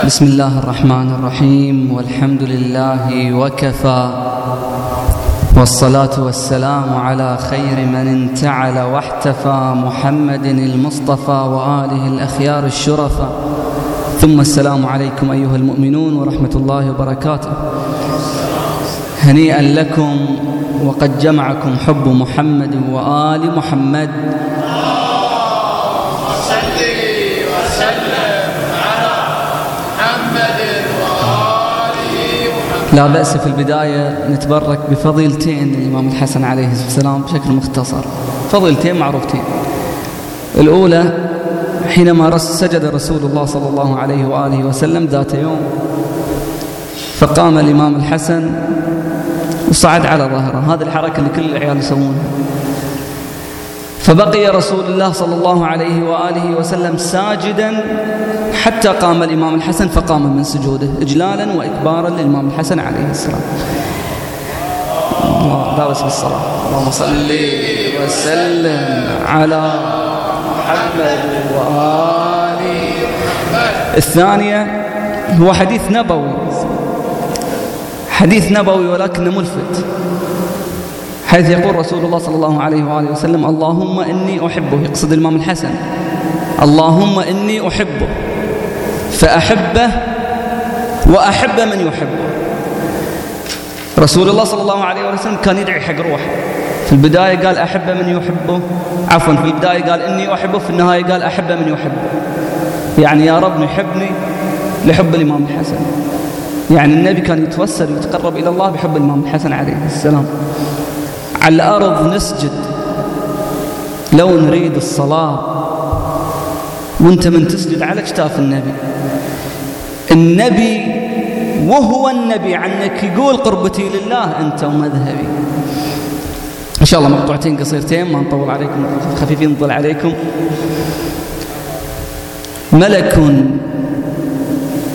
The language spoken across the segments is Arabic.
بسم الله الرحمن الرحيم والحمد لله وكفى والصلاة والسلام على خير من انتعل واحتفى محمد المصطفى وآله الأخيار الشرفى ثم السلام عليكم أيها المؤمنون ورحمة الله وبركاته. هنيئا لكم وقد جمعكم حب محمد وآل محمد. لا بأس في البداية نتبرك بفضيلتين الإمام الحسن عليه السلام بشكل مختصر. فضيلتين معروفتين. الأولى حينما سجد رسول الله صلى الله عليه وآله وسلم ذات يوم فقام الإمام الحسن وصعد على ظهره. هذه الحركة اللي كل العيال يسوونها. فبقي رسول الله صلى الله عليه وآله وسلم ساجدا حتى قام الإمام الحسن فقام من سجوده إجلالا وإكبارا للإمام الحسن عليه السلام. الله دارس بالصلاة. اللهم صل وسلم على محمد وآله الثانية هو حديث نبوي. حديث نبوي ولكنه ملفت. حيث يقول رسول الله صلى الله عليه وآله وسلم اللهم إني أحبه يقصد الإمام الحسن اللهم إني أحبه فأحبه وأحب من يحبه. رسول الله صلى الله عليه وسلم كان يدعي حق روحه. في البداية قال أحب من يحبه عفوا في البداية قال إني أحبه في النهاية قال أحب من يحبه. يعني يا رب يحبني لحب الإمام الحسن. يعني النبي كان يتوسل ويتقرب إلى الله بحب الإمام الحسن عليه السلام. على الأرض نسجد. لو نريد الصلاة وأنت من تسجد على اكتاف النبي. النبي وهو النبي عنك يقول قربتي لله أنت ومذهبي. إن شاء الله مقطوعتين قصيرتين ما نطول عليكم خفيفين نطول عليكم. ملك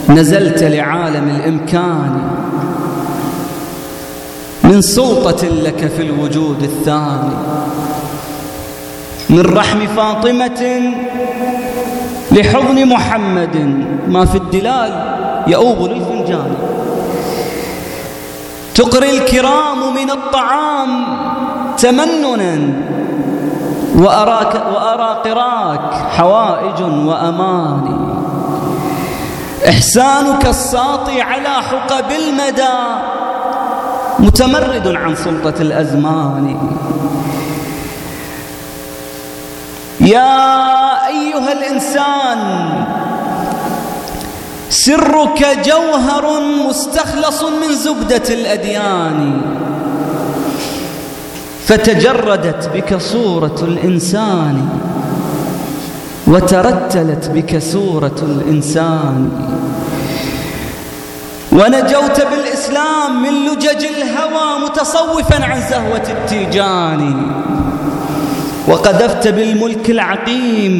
نزلت لعالم الإمكان. من سلطة لك في الوجود الثاني. من رحم فاطمة لحضن محمد. ما في الدلال يؤوب للفنجان. تقري الكرام من الطعام تمننا وأراك وأرى قراك حوائج وأماني إحسانك الساطي على حقب المدى متمرد عن سلطة الأزمان. يا أيها الإنسان سرك جوهر مستخلص من زبدة الأديان. فتجردت بك صورة الإنسان وترتلت بك صورة الإنسان. ونجوت بالإسلام من لجج الهوى متصوفا عن زهوة التيجان. وقذفت بالملك العقيم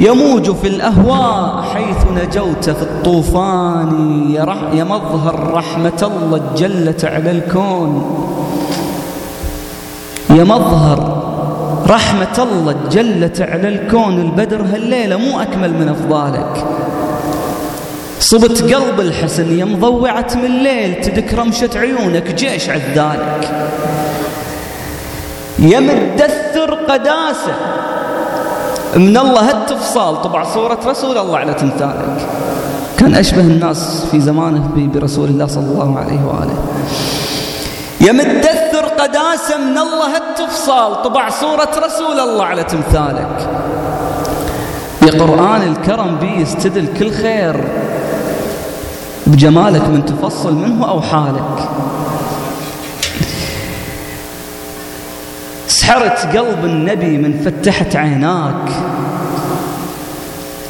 يموج في الأهواء حيث نجوت في الطوفان. يا مظهر رحمة الله جلت على الكون. يا مظهر رحمة الله جلت على الكون. البدر هالليلة مو أكمل من أفضالك. صبت قلب الحسن يا مضوعة من الليل تدك رمشة عيونك جيش عذالك. يا مدثر قداسة. من الله هالتفصال طبع صورة رسول الله على تمثالك. كان أشبه الناس في زمانه برسول الله صلى الله عليه وآله. يا مدثر قداسة من الله هالتفصال طبع صورة رسول الله على تمثالك. يا قرآن الكرم بي يستدل كل خير. بجمالك من تفصل منه أو حالك. سحرت قلب النبي من فتحت عيناك.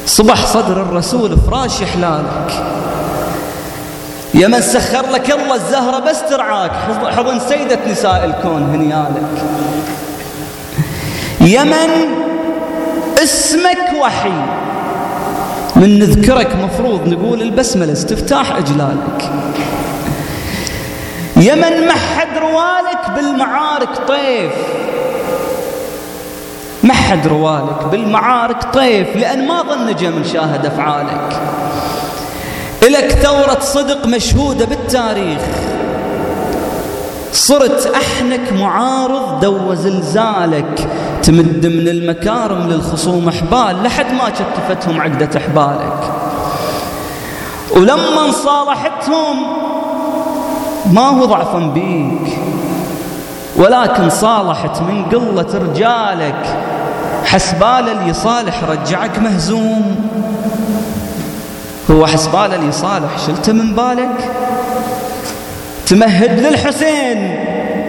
صبح صدر الرسول فراش حلالك. يا من سخر لك الله الزهرة بس ترعاك. حضن سيدة نساء الكون هنيالك. يا من اسمك وحي من نذكرك مفروض نقول البسملة استفتاح إجلالك. يا من محد روالك بالمعارك طيف. محد روالك بالمعارك طيف لأن ما ظن نجم شاهد أفعالك. إلك ثورة صدق مشهودة بالتاريخ. صرت أحنك معارض دو زلزالك. تمد من المكارم للخصوم أحبال لحد ما كتفتهم عقدة أحبالك. ولما صالحتهم ما هو ضعفا بيك ولكن صالحت من قلة رجالك. حسبال اللي صالح رجعك مهزوم. هو حسبال اللي صالح شلته من بالك؟ تمهد للحسين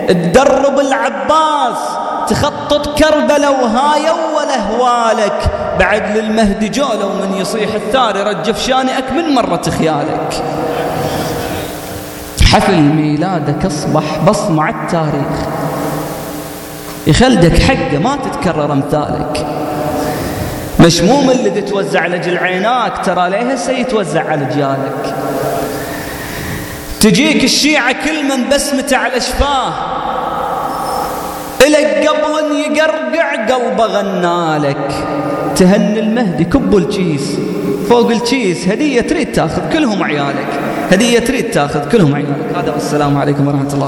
تدرب العباس. تخطط كربلاء وهاي أول أهوالك. بعد للمهدي جولة ومن يصيح الثار رجف شانئك من مرة خيالك. حفل ميلادك أصبح بصمة على التاريخ. يخلدك حقه ما تتكرر أمثالك. مشموم اللي تتوزع لجل عيناك ترى ليه هسه يتوزع على جيالك. تجيك الشيعة كل من بسمته على شفاه. إلك قبل أن يقرقع قلبه غنالك تهني المهدي كبوا الكيس فوق الكيس هدية تريد تاخذ كلهم عيالك هدية تريد تاخذ كلهم عيالك. هذا والسلام عليكم ورحمة الله.